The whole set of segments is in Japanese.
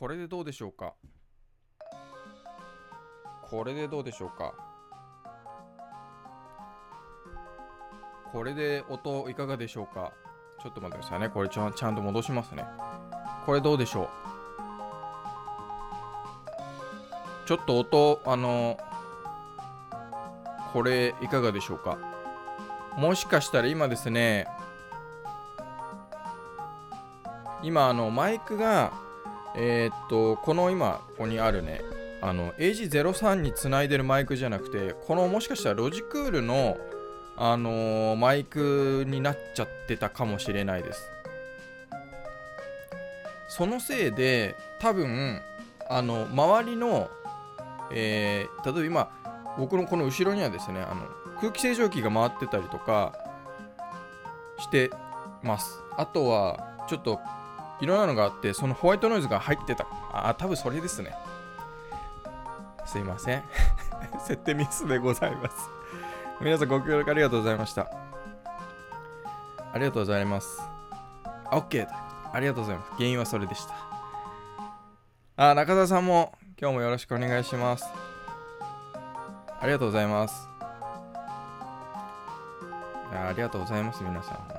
これでどうでしょうか？これでどうでしょうか？これで音いかがでしょうか？ちょっと待ってくださいね。これちゃちゃんと戻しますね。これどうでしょう？ちょっと音、あのこれいかがでしょうか？もしかしたら今ですね、今あのマイクが、えー、っと、この今、ここにあるね、あの AG03 につないでるマイクじゃなくて、このもしかしたらロジクールのあのー、マイクになっちゃってたかもしれないです。そのせいで、多分、あの、周りの、えー、例えば今、僕のこの後ろにはですね、あの空気清浄機が回ってたりとかしてます。あとは、ちょっと、いろんなのがあって、そのホワイトノイズが入ってた。あ、多分それですね。すいません。設定ミスでございます。皆さんご協力ありがとうございました。ありがとうございます。OK ありがとうございます。原因はそれでした。あ、中澤さんも今日もよろしくお願いします。ありがとうございます。ありがとうございます、皆さん。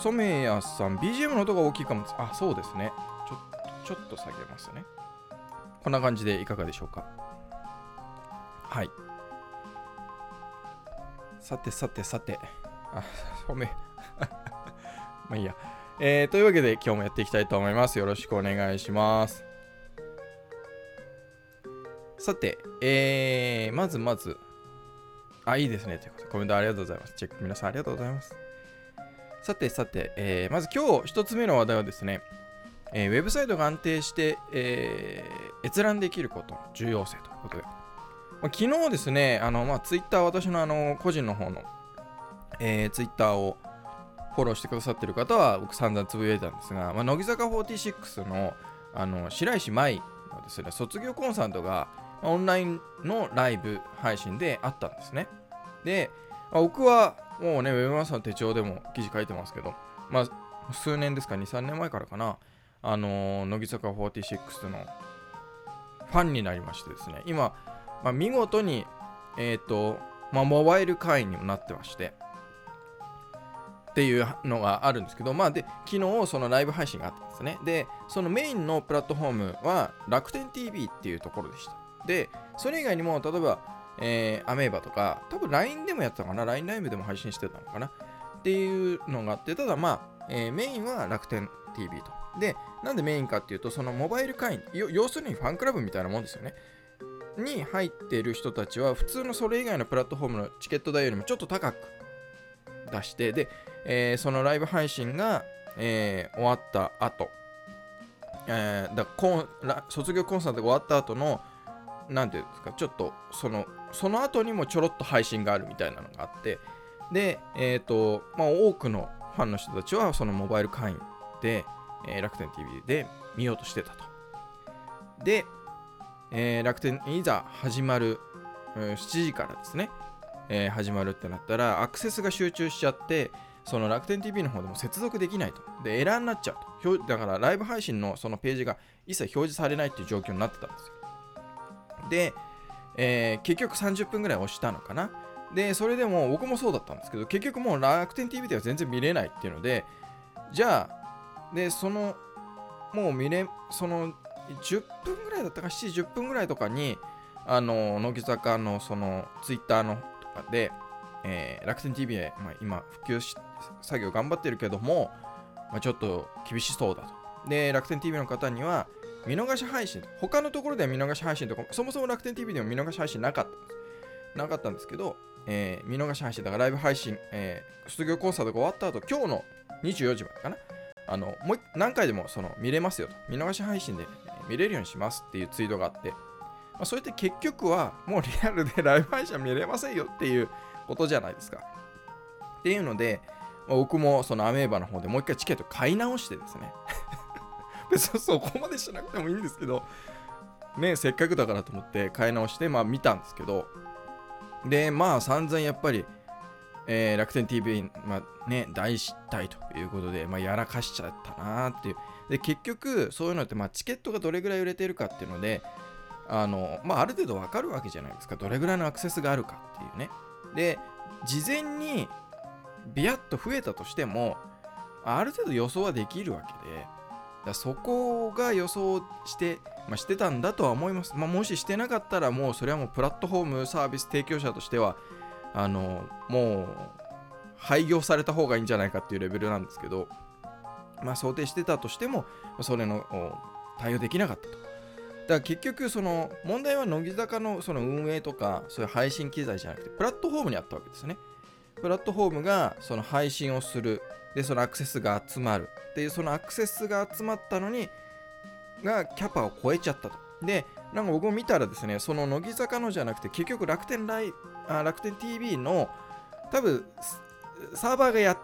染谷さん、BGM の音が大きいかも。あ、そうですね。ちょちょっと下げますね。こんな感じでいかがでしょうか。はい。さてさてさて。あごめ まあいいや。えー、というわけで今日もやっていきたいと思います。よろしくお願いします。さてえー、まずまず。あいいですね。ということでコメントありがとうございます。チェック皆さんありがとうございます。さてさて、えー、まず今日一つ目の話題はですね、えー、ウェブサイトが安定して、えー、閲覧できることの重要性ということでまあ、昨日ですね、あの、まあ、ツイッター、私のあの、個人の方の、えー、ツイッターをフォローしてくださってる方は、僕散々つぶやいたんですが、まあ、乃木坂46の、あの、白石舞のですね、卒業コンサートが、オンラインのライブ配信であったんですね。で、まあ、僕は、もうね、ウェブマスターの手帳でも記事書いてますけど、まあ、数年ですか、2、3年前からかな、あのー、乃木坂46のファンになりましてですね、今、まあ、見事に、えっ、ー、と、まあ、モバイル会員にもなってまして、っていうのがあるんですけど、まあ、で、昨日そのライブ配信があったんですね。で、そのメインのプラットフォームは楽天 TV っていうところでした。で、それ以外にも、例えば、えー、アメーバとか、多分 LINE でもやってたかな、LINE ライブでも配信してたのかなっていうのがあって、ただまあ、えー、メインは楽天 TV と。で、なんでメインかっていうと、そのモバイル会員、要するにファンクラブみたいなもんですよね。に入ってる人たちは普通のそれ以外のプラットフォームのチケット代よりもちょっと高く出してで、えー、そのライブ配信が、えー、終わった後、えー、だコン卒業コンサートが終わった後の何ていうんですかちょっとそのその後にもちょろっと配信があるみたいなのがあってでえっ、ー、とまあ多くのファンの人たちはそのモバイル会員で、えー、楽天 TV で見ようとしてたと。でえー、楽天いざ始まる、うん7時からですね、えー、始まるってなったらアクセスが集中しちゃってその楽天 TV の方でも接続できないと。でエラーになっちゃうと。だからライブ配信のそのページが一切表示されないっていう状況になってたんですよ。で、えー、結局30分ぐらい押したのかな。でそれでも僕もそうだったんですけど結局もう楽天 TV では全然見れないっていうのでじゃあでそのもう見れその10分ぐらいだったか7時10分ぐらいとかにあの乃木坂のそのツイッターのとかで、えー、楽天 TV へ、まあ、今普及し作業頑張ってるけども、まあ、ちょっと厳しそうだと。で楽天 TV の方には見逃し配信。他のところでは見逃し配信とかそもそも楽天 TV でも見逃し配信なかった。んですなかったんですけど、えー、見逃し配信だからライブ配信、えー、卒業コンサートが終わった後今日の24時までかな。あのもう何回でもその見れますよと。見逃し配信で見れるようにしますっていうツイートがあって、まあ、それって結局はもうリアルで ライブ配信は見れませんよっていうことじゃないですか。っていうので、まあ、僕もそのアメーバの方でもう一回チケット買い直してですね。別 にそこまでしなくてもいいんですけど、ね、せっかくだからと思って買い直して、まあ見たんですけど、で、まあ散々やっぱり、えー、楽天 TV、まあね、大失態ということで、まあ、やらかしちゃったなっていう。で、結局、そういうのって、まあ、チケットがどれぐらい売れてるかっていうので、あの、まあ、ある程度わかるわけじゃないですか。どれぐらいのアクセスがあるかっていうね。で、事前にビヤッと増えたとしても、ある程度予想はできるわけで、だそこが予想して、まあ、してたんだとは思います。まあ、もししてなかったら、もうそれはもうプラットフォームサービス提供者としては、あの、もう廃業された方がいいんじゃないかっていうレベルなんですけど、まあ、想定してたとしても、それの対応できなかったと。だから結局、その問題は乃木坂のその運営とか、そういう配信機材じゃなくて、プラットフォームにあったわけですね。プラットフォームがその配信をする。で、そのアクセスが集まる。っていう、そのアクセスが集まったのに、がキャパを超えちゃったと。で、なんか僕も見たらですね、その乃木坂のじゃなくて、結局楽天ライあ楽天 TV の多分サーバーがや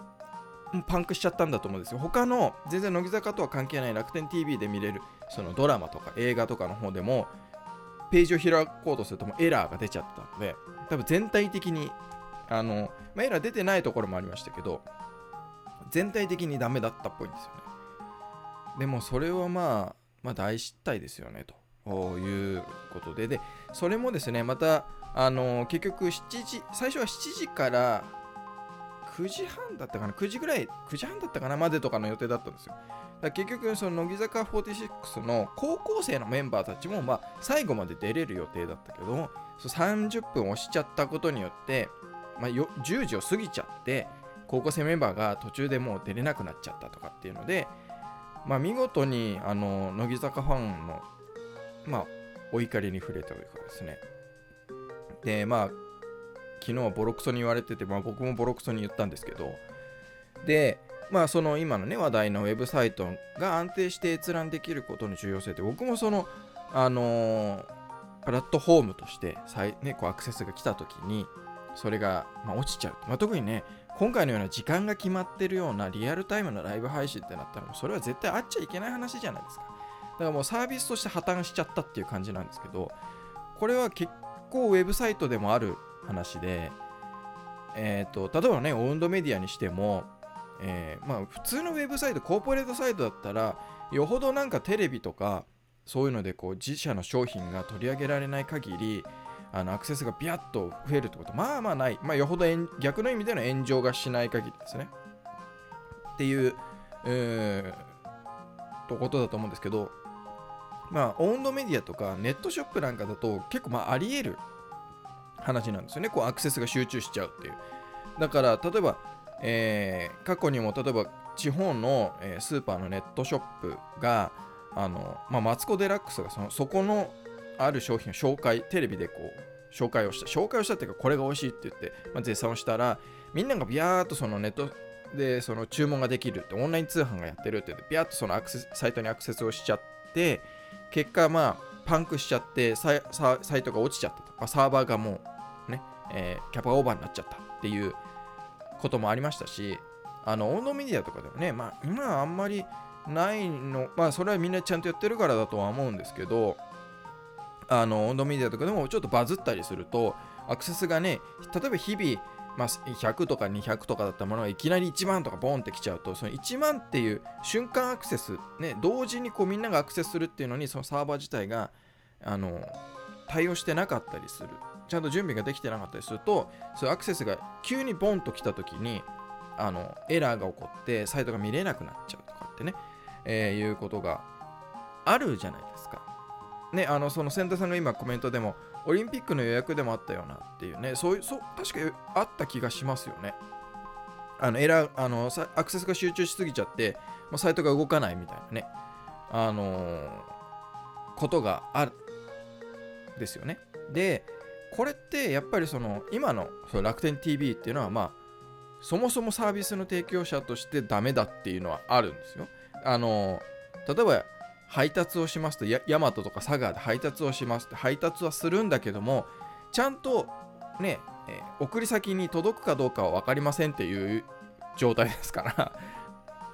パンクしちゃったんだと思うんですよ。他の全然乃木坂とは関係ない楽天 TV で見れるそのドラマとか映画とかの方でもページを開こうとするともエラーが出ちゃったので多分全体的にあの、まあ、エラー出てないところもありましたけど全体的にダメだったっぽいんですよね。でもそれはまあ、まあ大失態ですよねということで、で、それもですね、また、あの結局7時、最初は7時から9時半だったかな、9時ぐらい、9時半だったかな、までとかの予定だったんですよ。だ結局、その乃木坂46の高校生のメンバーたちも、まあ、最後まで出れる予定だったけど、30分押しちゃったことによって、まあ、10時を過ぎちゃって、高校生メンバーが途中でもう出れなくなっちゃったとかっていうので、まあ、見事にあの乃木坂ファンの、まあ、お怒りに触れたというかですね。で、まあ、昨日はボロクソに言われてて、まあ、僕もボロクソに言ったんですけど、で、まあ、その今のね、話題のウェブサイトが安定して閲覧できることの重要性って、僕もその、あのー、プラットフォームとしてね、こうアクセスが来たときに、それが、まあ、落ちちゃう。まあ、特にね、今回のような時間が決まってるようなリアルタイムのライブ配信ってなったら、それは絶対あっちゃいけない話じゃないですか。だからもうサービスとして破綻しちゃったっていう感じなんですけど、これは結構ウェブサイトでもある話で、えっ、ー、と、例えばね、オウンドメディアにしても、えー、まあ普通のウェブサイト、コーポレートサイトだったら、よほどなんかテレビとか、そういうのでこう自社の商品が取り上げられない限り、あのアクセスがビャッと増えるってこと。まあまあない、まあ、よほど逆の意味での炎上がしない限りですね。っていう、えー、とことだと思うんですけど。まあオウンドメディアとかネットショップなんかだと結構まああり得る話なんですよね。こうアクセスが集中しちゃうっていう。だから例えば、えー、過去にも例えば地方の、え、スーパーのネットショップがあの、まあ、マツコ・デラックスがそのそこのある商品を紹介、テレビでこう、紹介をした。紹介をしたっていうか、これが美味しいって言って、まあ、絶賛をしたら、みんながビャーっとそのネットでその注文ができるって、オンライン通販がやってるって言って、ビャーっとそのアクセスサイトにアクセスをしちゃって、結果、まあ、パンクしちゃってサイ、サイトが落ちちゃったとか、サーバーがもう、ね、えー、キャパオーバーになっちゃったっていうこともありましたし、あの、オンドメディアとかでもね、まあ、今はあんまりないの、まあ、それはみんなちゃんとやってるからだとは思うんですけど、あの、温度メディアとかでもちょっとバズったりすると、アクセスがね、例えば日々、まあ、100とか200とかだったものがいきなり1万とかボンってきちゃうと、その1万っていう瞬間アクセス、ね、同時にこうみんながアクセスするっていうのに、そのサーバー自体が、あの、対応してなかったりする。ちゃんと準備ができてなかったりすると、そういうアクセスが急にボンと来た時に、あの、エラーが起こって、サイトが見れなくなっちゃうとかってね、えー、いうことがあるじゃないですか。ね、あのその千田さんが今コメントでもオリンピックの予約でもあったよなっていうね、そういう、そう確かにあった気がしますよね。あのエラーあのアクセスが集中しすぎちゃって、もうサイトが動かないみたいなね、あのー、ことがあるですよね。で、これってやっぱりその今のその楽天 TV っていうのは、まあ、そもそもサービスの提供者としてダメだっていうのはあるんですよ。あの、例えば配達をしますとヤマトとか佐賀で配達をしますって配達はするんだけどもちゃんとね、えー、送り先に届くかどうかは分かりませんっていう状態ですか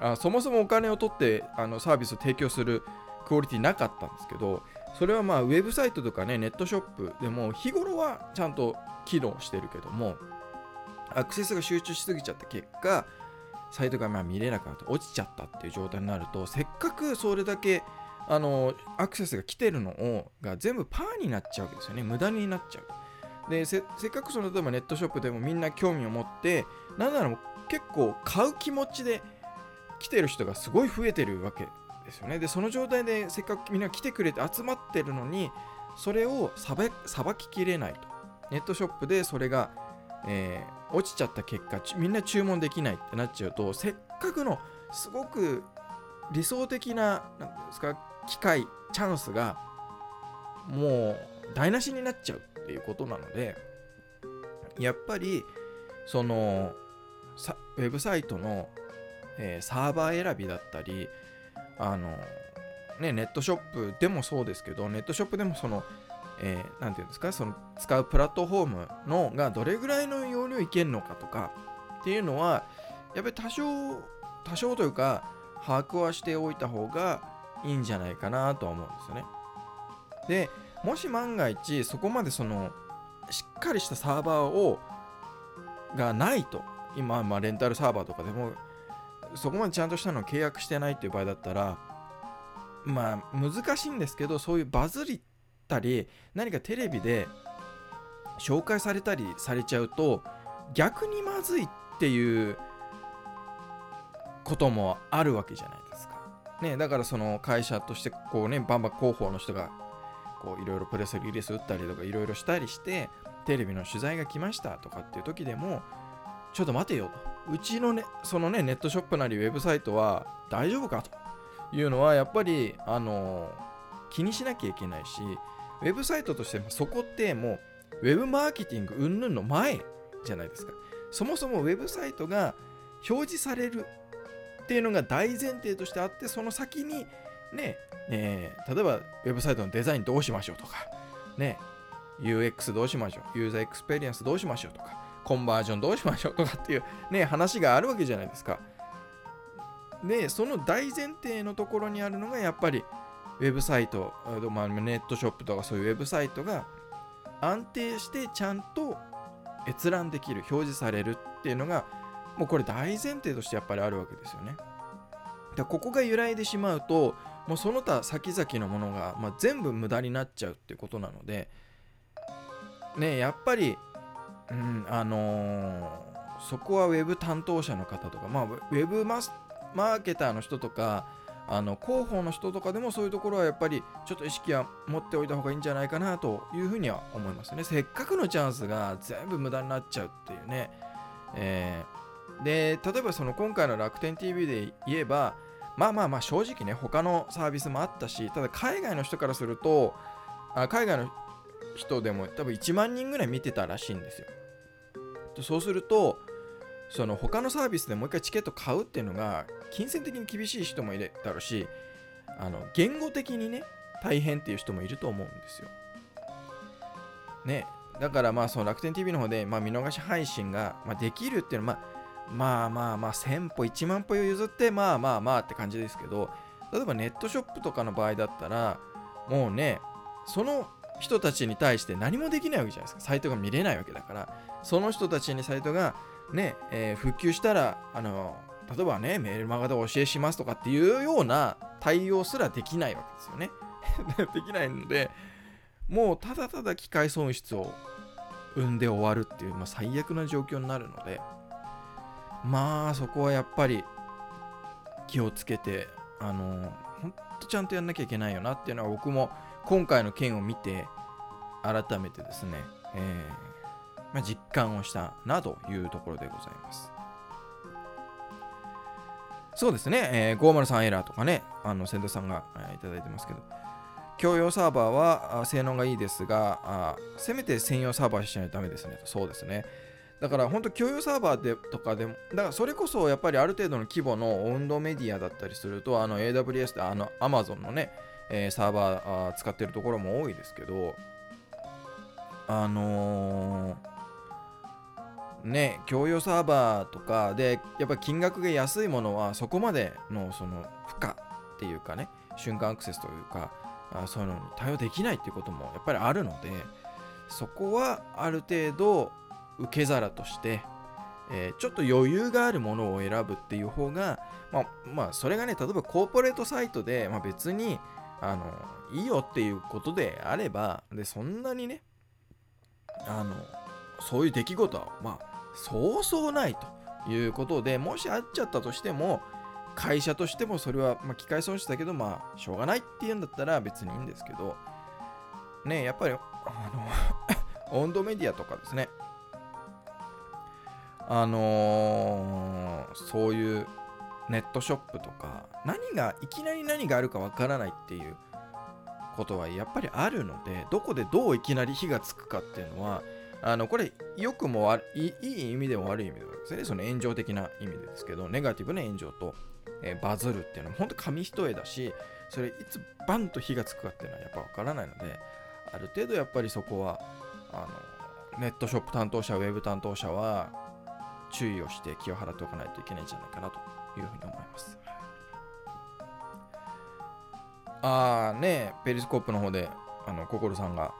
らあそもそもお金を取ってあのサービスを提供するクオリティなかったんですけどそれはまあウェブサイトとかねネットショップでも日頃はちゃんと機能してるけどもアクセスが集中しすぎちゃった結果サイトがまあ見れなくなって落ちちゃったっていう状態になるとせっかくそれだけあのアクセスが来てるのをが全部パーになっちゃうわけですよね。無駄になっちゃう。でせっかくその例えばネットショップでもみんな興味を持ってなんなら結構買う気持ちで来てる人がすごい増えてるわけですよね。でその状態でせっかくみんな来てくれて集まってるのにそれをさばききれないと。ネットショップでそれが、えー、落ちちゃった結果みんな注文できないってなっちゃうとせっかくのすごく理想的ななんですか機会チャンスがもう台無しになっちゃうっていうことなのでやっぱりそのウェブサイトの、えー、サーバー選びだったりあのねネットショップでもそうですけどネットショップでもそのえー、て言うんですかその使うプラットフォームのがどれぐらいの容量いけるのかとかっていうのはやっぱり多少多少というか把握はしておいた方がいいんじゃないかなとは思うんですよね。でもし万が一そこまでそのしっかりしたサーバーをがないと今、まあ、レンタルサーバーとかでもそこまでちゃんとしたのを契約してないっていう場合だったらまあ難しいんですけどそういうバズりたり何かテレビで紹介されたりされちゃうと逆にまずいっていうこともあるわけじゃないですか。ね、だからその会社としてこうねバンバン広報の人がこういろいろプレスリリース打ったりとかいろいろしたりしてテレビの取材が来ましたとかっていう時でもちょっと待てよとうちのねそのねネットショップなりウェブサイトは大丈夫かというのはやっぱりあの気にしなきゃいけないしウェブサイトとしてもそこってもうウェブマーケティング云々の前じゃないですかそもそもウェブサイトが表示されるっていうのが大前提としてあってその先にね、え、例えばウェブサイトのデザインどうしましょうとかね UX どうしましょうユーザーエクスペリエンスどうしましょうとかコンバージョンどうしましょうとかっていうね話があるわけじゃないですか。でその大前提のところにあるのがやっぱりウェブサイト、ネットショップとかそういうウェブサイトが安定してちゃんと閲覧できる表示されるっていうのがもうこれ大前提としてやっぱりあるわけですよね。でここが揺らいでしまうともうその他先々のものが、まあ、全部無駄になっちゃうっていうことなのでねやっぱり、うんあのー、そこはウェブ担当者の方とか、まあ、ウェブマーケターの人とかあの広報の人とかでもそういうところはやっぱりちょっと意識は持っておいた方がいいんじゃないかなというふうには思いますね。せっかくのチャンスが全部無駄になっちゃうっていうね。えー、で、例えばその今回の楽天 TV で言えば、まあまあまあ正直ね、他のサービスもあったし、ただ海外の人からすると、あ海外の人でも多分1万人ぐらい見てたらしいんですよ。そうすると、その他のサービスでもう一回チケット買うっていうのが金銭的に厳しい人もいるだろうしあの言語的にね大変っていう人もいると思うんですよ。ねだからまあその楽天 TV の方で、まあ、見逃し配信が、まあ、できるっていうのは、まあ、まあまあまあ1000歩1万歩を譲ってまあまあまあって感じですけど例えばネットショップとかの場合だったらもうねその人たちに対して何もできないわけじゃないですかサイトが見れないわけだからその人たちにサイトがね、えー、復旧したら、あの、例えばね、メールマガでお教えしますとかっていうような対応すらできないわけですよね。できないので、もうただただ機械損失を生んで終わるっていう、まあ、最悪な状況になるので、まあそこはやっぱり気をつけて、あの、ほんとちゃんとやんなきゃいけないよなっていうのは僕も今回の件を見て改めてですね、えーまあ、実感をしたなというところでございます。そうですね、えー、503エラーとかね、あの、先田さんが、えー、いただいてますけど、共用サーバーは性能がいいですがあ、せめて専用サーバーしないとダメですね。そうですね。だから本当共用サーバーでとかでも、だからそれこそやっぱりある程度の規模の温度メディアだったりすると、あの AWS であの Amazon のね、えー、サーバーあ使ってるところも多いですけど、あのーね、共用サーバーとかで、やっぱり金額が安いものは、そこまでのその負荷っていうかね、瞬間アクセスというか、あそういうのに対応できないっていうこともやっぱりあるので、そこはある程度受け皿として、えー、ちょっと余裕があるものを選ぶっていう方が、まあ、まあ、それがね、例えばコーポレートサイトで、まあ、別に、あの、いいよっていうことであれば、で、そんなにね、あの、そういう出来事は、まあ、そうそうないということで、もしあっちゃったとしても、会社としてもそれは、まあ、機械損失だけど、まあ、しょうがないっていうんだったら別にいいんですけど、ね、やっぱり、あの 温度メディアとかですね、あのー、そういうネットショップとか何がいきなり何があるかわからないっていうことはやっぱりあるのでどこでどういきなり火がつくかっていうのはあのこれ良くもいい意味でも悪い意味でもですね。その炎上的な意味ですけどネガティブな炎上と、えー、バズるっていうのは本当紙一重だしそれいつバンと火がつくかっていうのはやっぱわからないのである程度やっぱりそこはあのネットショップ担当者ウェブ担当者は注意をして気を払っておかないといけないんじゃないかなというふうに思います。あーね、ペリスコープの方で、あの、心さんが、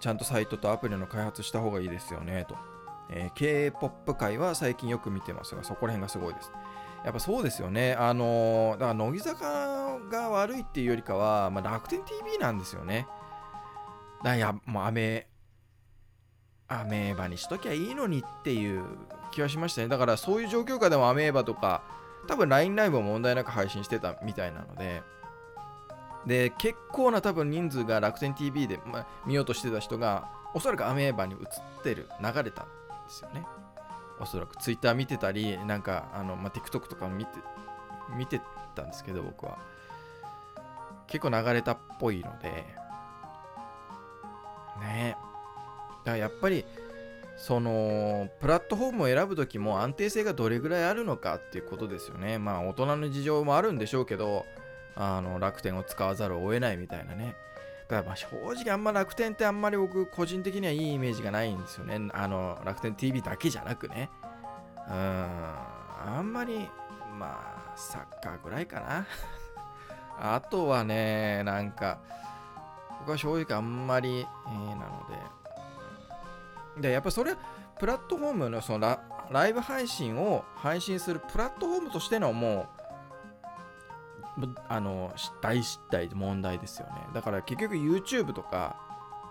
ちゃんとサイトとアプリの開発した方がいいですよね、と。えー、K-POP 界は最近よく見てますが、そこら辺がすごいです。やっぱそうですよね。あのー、だから乃木坂が悪いっていうよりかは、まあ、楽天 TV なんですよね。だや、もうアメ、アメーバにしときゃいいのにっていう気はしましたね。だからそういう状況下でもアメーバとか、多分 LINE ライブも問題なく配信してたみたいなので、で、結構な多分人数が楽天 TV で、ま見ようとしてた人が、おそらくアメーバに映ってる、流れたんですよね。おそらく Twitter 見てたり、なんか、あの、ま、TikTok とか見て、見てたんですけど、僕は。結構流れたっぽいので、ねだからやっぱり、そのプラットフォームを選ぶ時も安定性がどれぐらいあるのかっていうことですよね。まあ大人の事情もあるんでしょうけど、あの楽天を使わざるを得ないみたいなね。だからま正直あんま楽天ってあんまり僕個人的にはいいイメージがないんですよね。あの楽天 TV だけじゃなくね。うん、あんまりまあサッカーぐらいかな。あとはね、なんか僕は正直あんまり、えー、なので、で、やっぱそれ、プラットフォームのそのライブ配信を配信するプラットフォームとしてのもう、あの、大失態問題ですよね。だから結局 YouTube とか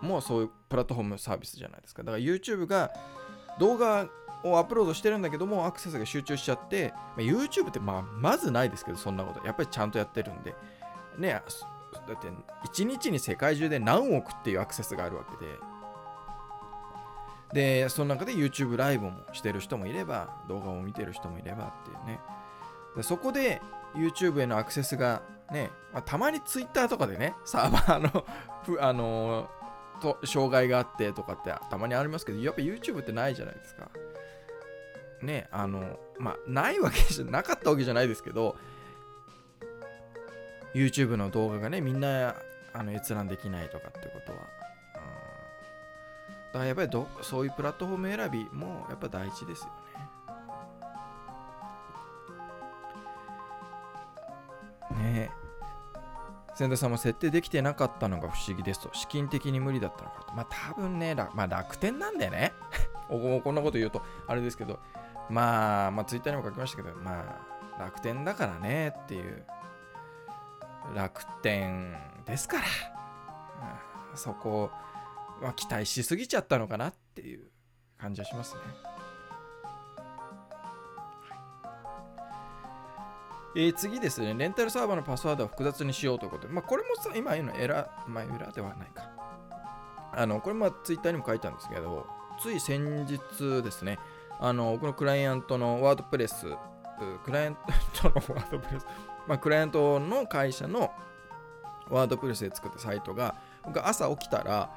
もそういうプラットフォームサービスじゃないですか。だから YouTube が動画をアップロードしてるんだけどもアクセスが集中しちゃって、ま、YouTube ってまあまずないですけどそんなことやっぱりちゃんとやってるんでねだって1日に世界中で何億っていうアクセスがあるわけでで、その中で YouTube ライブもしてる人もいれば、動画を見てる人もいればっていうね。でそこで YouTube へのアクセスがね、まあ、たまに Twitter とかでね、サーバーのあのと障害があってとかってたまにありますけど、やっぱ YouTube ってないじゃないですか。ね、あの、まあ、ないわけじゃなかったわけじゃないですけど、YouTube の動画がね、みんなあの閲覧できないとかってことはだからやっぱりどそういうプラットフォーム選びもやっぱ大事ですよね。ねえ。千田さんも設定できてなかったのが不思議ですと。資金的に無理だったのかと。まあ多分ね、まあ、楽天なんだよね。こんなこと言うとあれですけど、まあ、まあツイッターにも書きましたけど、まあ楽天だからねっていう。楽天ですから。そこをは期待しすぎちゃったのかなっていう感じはしますね。えー、次ですね、レンタルサーバーのパスワードを複雑にしようということで、まあ、これもさ、今言うのエラー、まあ、エラーではないか。あの、これもツイッターにも書いたんですけど、つい先日ですね、あの、僕のクライアントのワードプレス、クライアントのワードプレス、まあ、クライアントの会社のワードプレスで作ったサイトが、僕朝起きたら、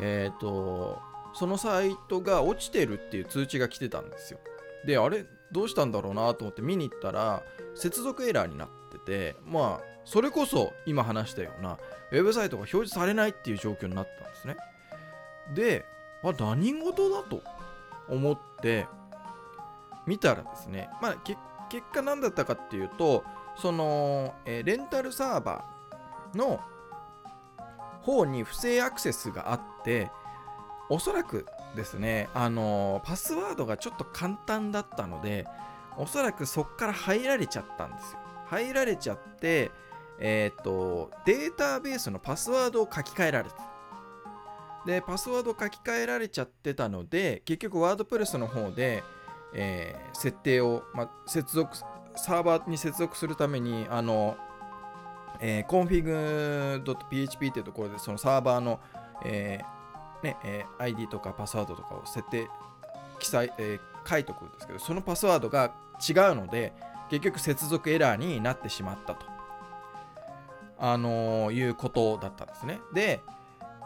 えっ、ー、と、そのサイトが落ちてるっていう通知が来てたんですよ。で、あれどうしたんだろうなと思って見に行ったら、接続エラーになってて、まあ、それこそ今話したような、ウェブサイトが表示されないっていう状況になったんですね。で、あ、何事だと思って、見たらですね、まあ、結果何だったかっていうと、その、えー、レンタルサーバーの方に不正アクセスがあっておそらくですね、あのパスワードがちょっと簡単だったので、おそらくそこから入られちゃったんですよ。入られちゃって、えっ、ー、と、データベースのパスワードを書き換えられた。で、パスワード書き換えられちゃってたので、結局ワードプレスの方で、えー、設定を、ま接続、サーバーに接続するために、あの、えー、config.php っていうところで、そのサーバーの、えーねえー、ID とかパスワードとかを設定、記載、えー、書いとくんですけど、そのパスワードが違うので、結局接続エラーになってしまったと、あのー、いうことだったんですね。で、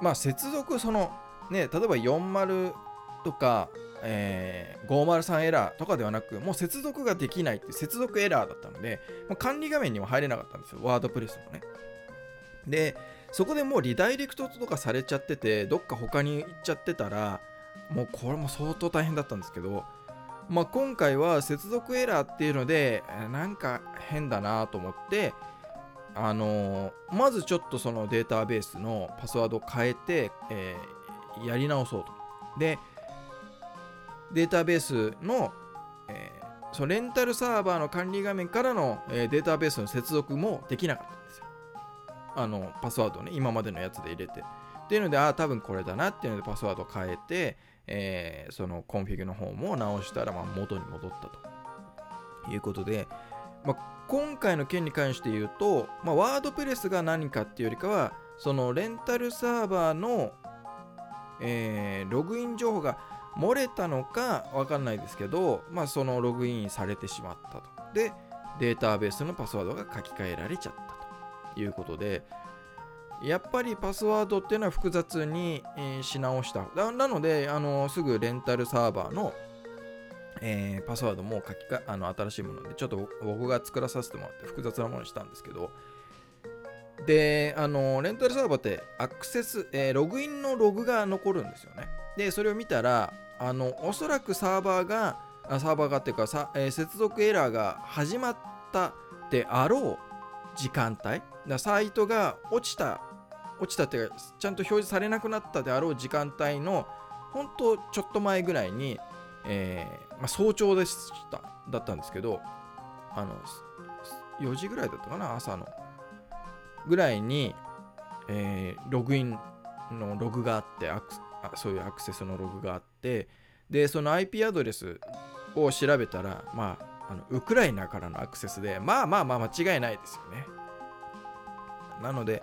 まあ、接続、その、ね、例えば40とか、えー、503エラーとかではなく、もう接続ができないって接続エラーだったので、もう管理画面にも入れなかったんですよ、ワードプレスのね。で、そこでもうリダイレクトとかされちゃってて、どっか他に行っちゃってたら、もうこれも相当大変だったんですけど、まあ、今回は接続エラーっていうので、なんか変だなと思って、あのー、まずちょっとそのデータベースのパスワードを変えて、えー、やり直そうと。で、データベースの、えー、そのレンタルサーバーの管理画面からの、えー、データベースの接続もできなかったんですよ。あの、パスワードね、今までのやつで入れて。っていうので、ああ、多分これだなっていうのでパスワード変えて、えー、そのコンフィグの方も直したら、まあ、元に戻ったということで、まあ、今回の件に関して言うと、まあ、ワードプレスが何かっていうよりかは、そのレンタルサーバーの、えー、ログイン情報が漏れたのかわかんないですけど、まあ、そのログインされてしまったと。で、データベースのパスワードが書き換えられちゃったいうことで、やっぱりパスワードっていうのは複雑に、え、し直した。なので、あのすぐレンタルサーバーの、えー、パスワードも書きかあの新しいもので、ちょっと僕が作らさせてもらって複雑なものにしたんですけど、で、あのレンタルサーバーってアクセス、えー、ログインのログが残るんですよね。で、それを見たら、あのおそらくサーバーが、サーバーがっていうかさ、え、接続エラーが始まったであろう時間帯、だサイトが落ちた落ちたっていうかちゃんと表示されなくなったであろう時間帯の本当ちょっと前ぐらいに、えー、まあ、早朝でしただったんですけどあの4時ぐらいだったかな朝の。ぐらいに、えー、ログインのログがあってアクそういうアクセスのログがあってでその IP アドレスを調べたらまああのウクライナからのアクセスでまあまあまあ間違いないですよね。なので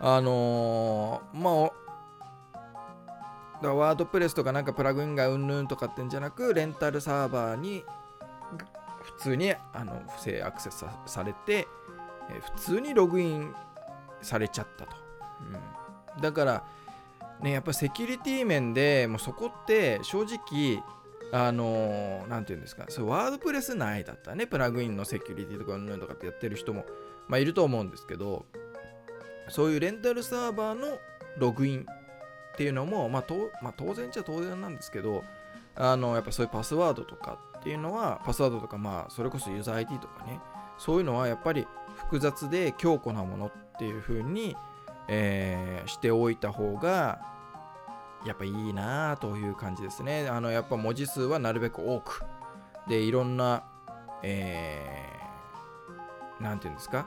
あのー、まあ、だワードプレスとかなんかプラグインがうんぬんとかってんじゃなく、レンタルサーバーに普通にあの不正アクセスされて、え普通にログインされちゃったと。うん、だから、ね、やっぱセキュリティ面でもうそこって正直、あのー、て言うんですか、そワードプレス内だったね、プラグインのセキュリティとかうんぬんとかってやってる人も、まあ、いると思うんですけど、そういうレンタルサーバーのログインっていうのも、まあまあ、当然っちゃ当然なんですけど、あのやっぱそういうパスワードとかっていうのは、パスワードとか、まあ、それこそユーザー ID とかね、そういうのはやっぱり複雑で強固なものっていう風に、えー、しておいた方が、やっぱいいなという感じですね。あの、やっぱ文字数はなるべく多く。で、いろんな、えー、なんていうんですか、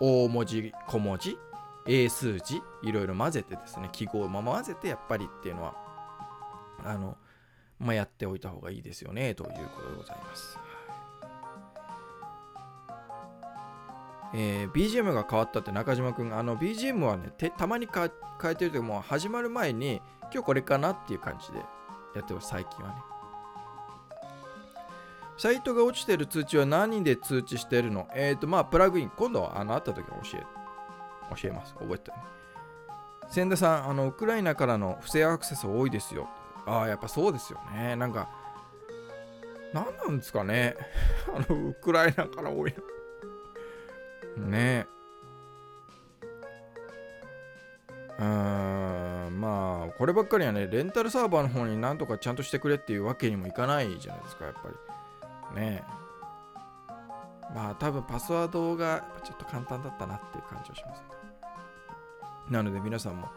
大文字、小文字英数字いろいろ混ぜてですね記号を混ぜてやっぱりっていうのはあの、まあ、やっておいた方がいいですよねということでございます。えー、BGM が変わったって中島くん、あの BGM はね、たまに変えてるとも始まる前に今日これかなっていう感じでやってます、最近はね。サイトが落ちてる通知は何で通知してるの？えっ、ー、と、まあ、プラグイン。今度はあの、会った時に教えて教えます。覚えてね。千田さん、あの、ウクライナからの不正アクセス多いですよ。ああ、やっぱそうですよね。なんか、何なんですかね。あの、ウクライナから多いの。ねうーん、まあ、こればっかりはね、レンタルサーバーの方になんとかちゃんとしてくれっていうわけにもいかないじゃないですか、やっぱり。ねえまあ、多分パスワードがちょっと簡単だったなっていう感じはしますね。なので皆さんも、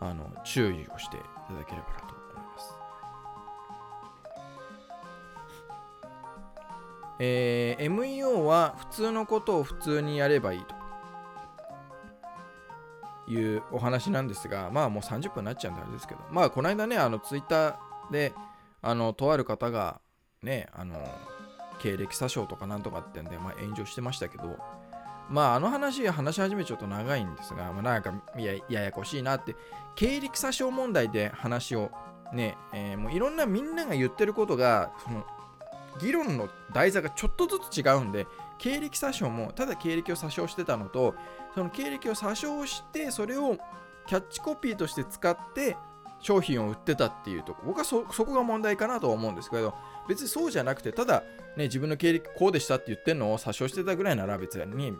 あの注意をしていただければなと思います。えー MEO は普通のことを普通にやればいいというお話なんですが、まあもう30分になっちゃうんであれですけど、まあこの間ね、あのツイッターで、あのとある方がね、あの経歴詐称とかなんとかってんで、まあ、炎上してましたけど、まああの話話し始めちょっと長いんですが、まあ、なんかやややこしいなって、経歴詐称問題で話をね、えーもういろんなみんなが言ってることが、その議論の台座がちょっとずつ違うんで、経歴詐称もただ経歴を詐称してたのと、その経歴を詐称して、それをキャッチコピーとして使って商品を売ってたっていうとこ、僕はそこが問題かなと思うんですけど、別にそうじゃなくて、ただ、ね、自分の経歴こうでしたって言ってんのを詐称してたぐらいなら別に、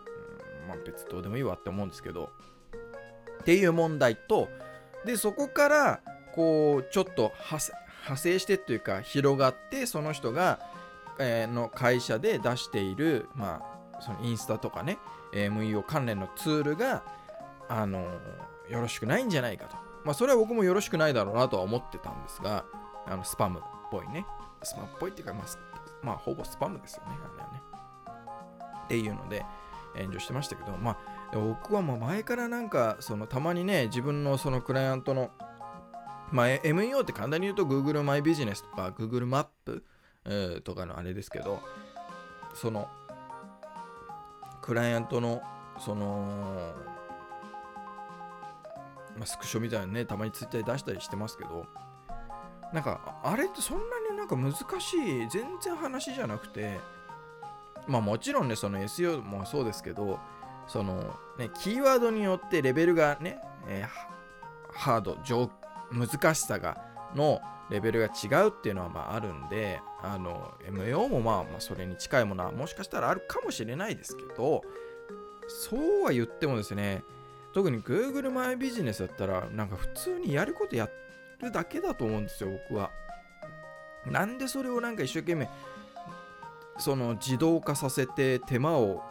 まあ、別どうでもいいわって思うんですけど、っていう問題と、で、そこから、こう、ちょっと派生してっていうか、広がって、その人が、えーの会社で出している、まあ、そのインスタとかね、MEO 関連のツールが、あのよろしくないんじゃないかと。まあ、それは僕もよろしくないだろうなとは思ってたんですが、あのスパムっぽいね。スパムっぽいっていうか、まあ、まあ、ほぼスパムですよね、あれはね。っていうので、炎上してましたけど、まあ、僕はもう前からなんか、そのたまにね、自分のそのクライアントの、まあ、MEO って簡単に言うと Google マイビジネスとか Google マップ、とかのあれですけど、その、クライアントの、その、まあ、スクショみたいなね、たまにツイッターで出したりしてますけど、なんか、あれってそんなになんか難しい、全然話じゃなくて、まあもちろんね、その SEO もそうですけど、そのね、キーワードによってレベルがね、えーハード、上難しさが、のレベルが違うっていうのはまああるんで、あの、MAO もまあまあそれに近いものはもしかしたらあるかもしれないですけど、そうは言ってもですね、特に Google マイビジネスだったら、なんか普通にやることやるだけだと思うんですよ、僕は。なんでそれをなんか一生懸命、その自動化させて手間を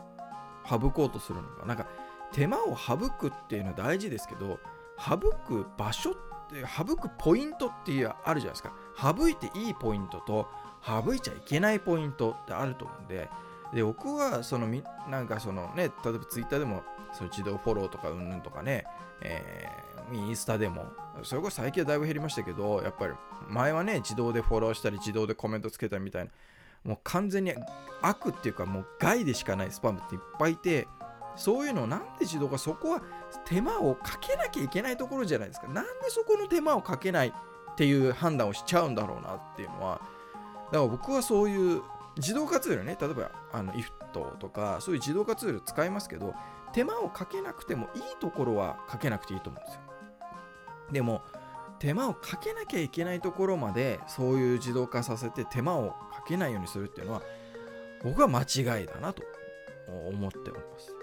省こうとするのか。なんか手間を省くっていうのは大事ですけど、省く場所って、省くポイントっていうあるじゃないですか。省いていいポイントと、省いちゃいけないポイントってあると思うんで、で、僕はそのみ、なんかそのね、例えば Twitter でも、その自動フォローとかうんぬんとかね、えーインスタでも、それこそ最近はだいぶ減りましたけど、やっぱり前はね、自動でフォローしたり、自動でコメントつけたりみたいな、もう完全に悪っていうか、もう害でしかないスパムっていっぱいいて、そういうのをなんで自動化、そこは手間をかけなきゃいけないところじゃないですか。なんでそこの手間をかけないっていう判断をしちゃうんだろうなっていうのは、だから僕はそういう自動化ツールね、例えばあの IFT とか、そういう自動化ツール使いますけど、手間をかけなくてもいいところはかけなくていいと思うんですよ。でも、手間をかけなきゃいけないところまでそういう自動化させて手間をけないようにするっていうのは僕は間違いだなと思っております。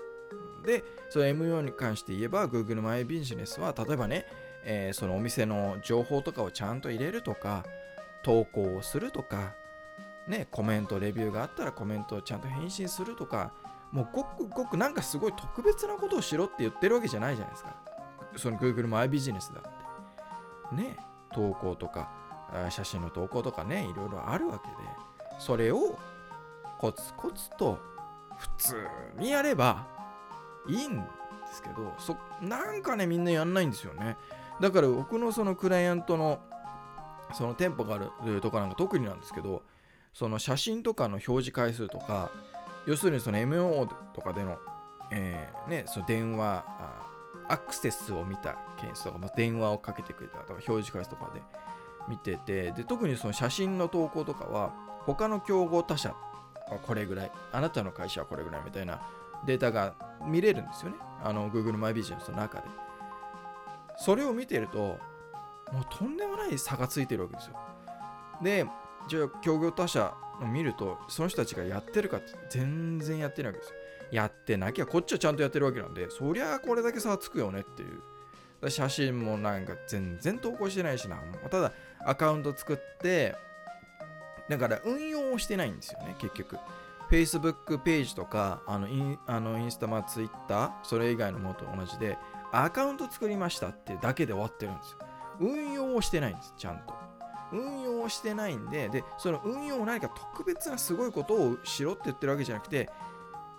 で、その MO に関して言えば Google マイビジネスは例えばね、えーそのお店の情報とかをちゃんと入れるとか投稿をするとかね、コメント、レビューがあったらコメントをちゃんと返信するとかもうごくごくなんかすごい特別なことをしろって言ってるわけじゃないじゃないですか。その Google マイビジネスだって。ね、投稿とか、写真の投稿とかね、いろいろあるわけで、それをコツコツと普通にやればいいんですけど、そなんかね、みんなやんないんですよね。だから僕のそのクライアントのその店舗があるとかなんか特になんですけど、その写真とかの表示回数とか、要するにその MO とかでの、えーね、その電話、アクセスを見た件数とか、まあ、電話をかけてくれたとか、表示回数とかで見てて、で特にその写真の投稿とかは、他の競合他社はこれぐらい、あなたの会社はこれぐらいみたいなデータが見れるんですよね。あの Google マイビジネスの中で。それを見てると、もうとんでもない差がついてるわけですよ。で、じゃあ競合他社を見ると、その人たちがやってるかって全然やってないわけですよ。やってなきゃ、こっちはちゃんとやってるわけなんで、そりゃこれだけ差はつくよねっていう。写真もなんか全然投稿してないしな。ただ、アカウント作って、だから運用をしてないんですよね、結局。Facebook ページとか、あのインあのインスタ、まあ、Twitter、それ以外のものと同じで、アカウント作りましたっていうだけで終わってるんですよ。運用をしてないんです、ちゃんと。運用をしてないんで、で、その運用を何か特別なすごいことをしろって言ってるわけじゃなくて、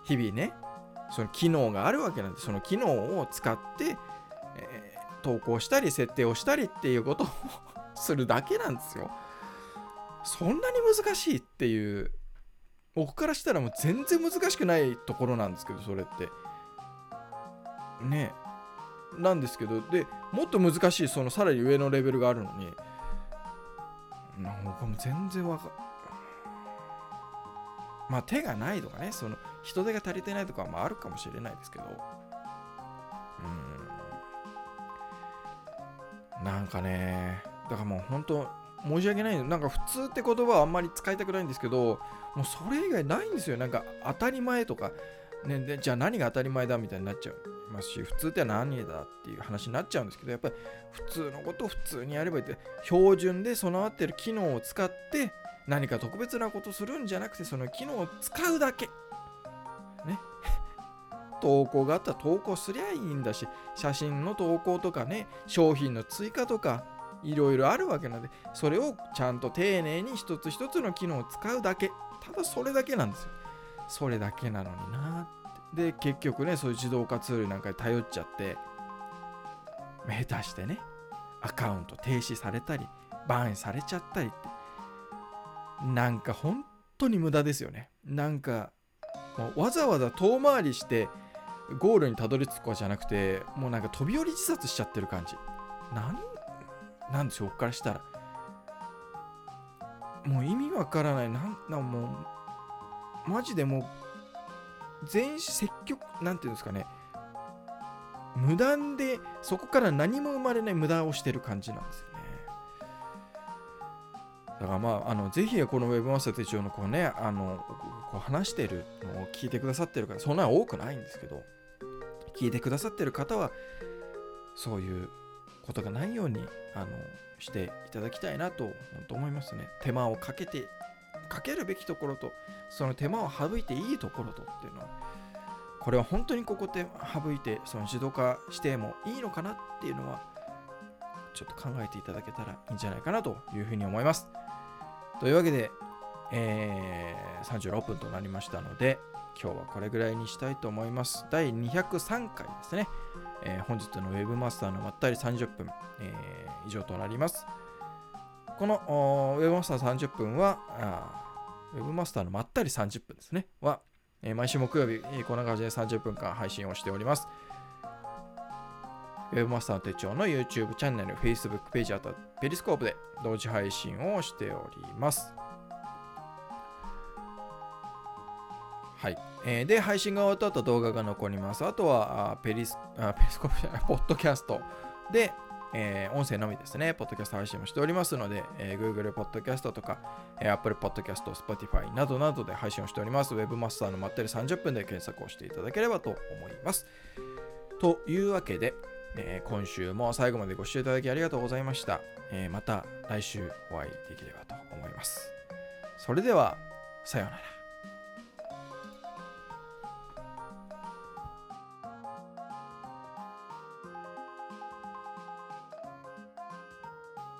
日々ね、その機能があるわけなんで、その機能を使って、えー、投稿したり、設定をしたりっていうことを するだけなんですよ。そんなに難しいっていう、僕からしたらもう全然難しくないところなんですけど、それって。ね。なんですけど、で、もっと難しい、そのさらに上のレベルがあるのに、なんかも全然わかまあ手がないとかね、その人手が足りてないとかもあるかもしれないですけど、うん、なんかね、だからもう本当、申し訳ないなんか普通って言葉はあんまり使いたくないんですけど、もうそれ以外ないんですよ。なんか当たり前とか、ね、でじゃあ何が当たり前だみたいになっちゃいますし、普通って何だっていう話になっちゃうんですけど、やっぱり普通のことを普通にやればいいって、標準で備わってる機能を使って何か特別なことするんじゃなくて、その機能を使うだけ。ね。投稿があったら投稿すりゃいいんだし、写真の投稿とかね、商品の追加とか、いろいろあるわけなので、それをちゃんと丁寧に一つ一つの機能を使うだけ。ただそれだけなんですよ。それだけなのになってで結局ねそういう自動化ツールなんかに頼っちゃって下手してねアカウント停止されたりバンされちゃったりってなんか本当に無駄ですよねなんかもうわざわざ遠回りしてゴールにたどり着くかじゃなくてもうなんか飛び降り自殺しちゃってる感じなんなんでしょう僕からしたらもう意味わからない。なんなんもうマジでもう全積極なんていうんですかね。無断でそこから何も生まれない無駄をしてる感じなんですよね。だからまああのぜひこの Web マスター手帳のこうねあのこう話してるのを聞いてくださってる方そんな多くないんですけど聞いてくださってる方はそういうことがないようにあのしていただきたいなと思いますね。手間をかけてかけるべきところとその手間を省いていいところとっていうのはこれは本当にここで省いてその自動化してもいいのかなっていうのはちょっと考えていただけたらいいんじゃないかなというふうに思います。というわけで、えー、36分となりましたので今日はこれぐらいにしたいと思います第203回ですね、えー、本日の Web マスターのまったり30分、えー、以上となりますこの Web マスター30分は、ウェブマスターのまったり30分ですね。は、えー、毎週木曜日、こんな感じで30分間配信をしております。ウェブマスター手帳の YouTube チャンネル、Facebook ページ、あとペリスコープで同時配信をしております。はい。えー、で、配信が終わった後動画が残ります。あとは、あペリス、あペリスコープじゃない、ポッドキャストで、えー、音声のみですね、ポッドキャスト配信もしておりますので、えー、Google Podcast とか、えー、Apple Podcast、Spotify などなどで配信をしております。Webmaster のまったり30分で検索をしていただければと思います。というわけで、えー、今週も最後までご視聴いただきありがとうございました。えー、また来週お会いできればと思います。それでは、さようなら。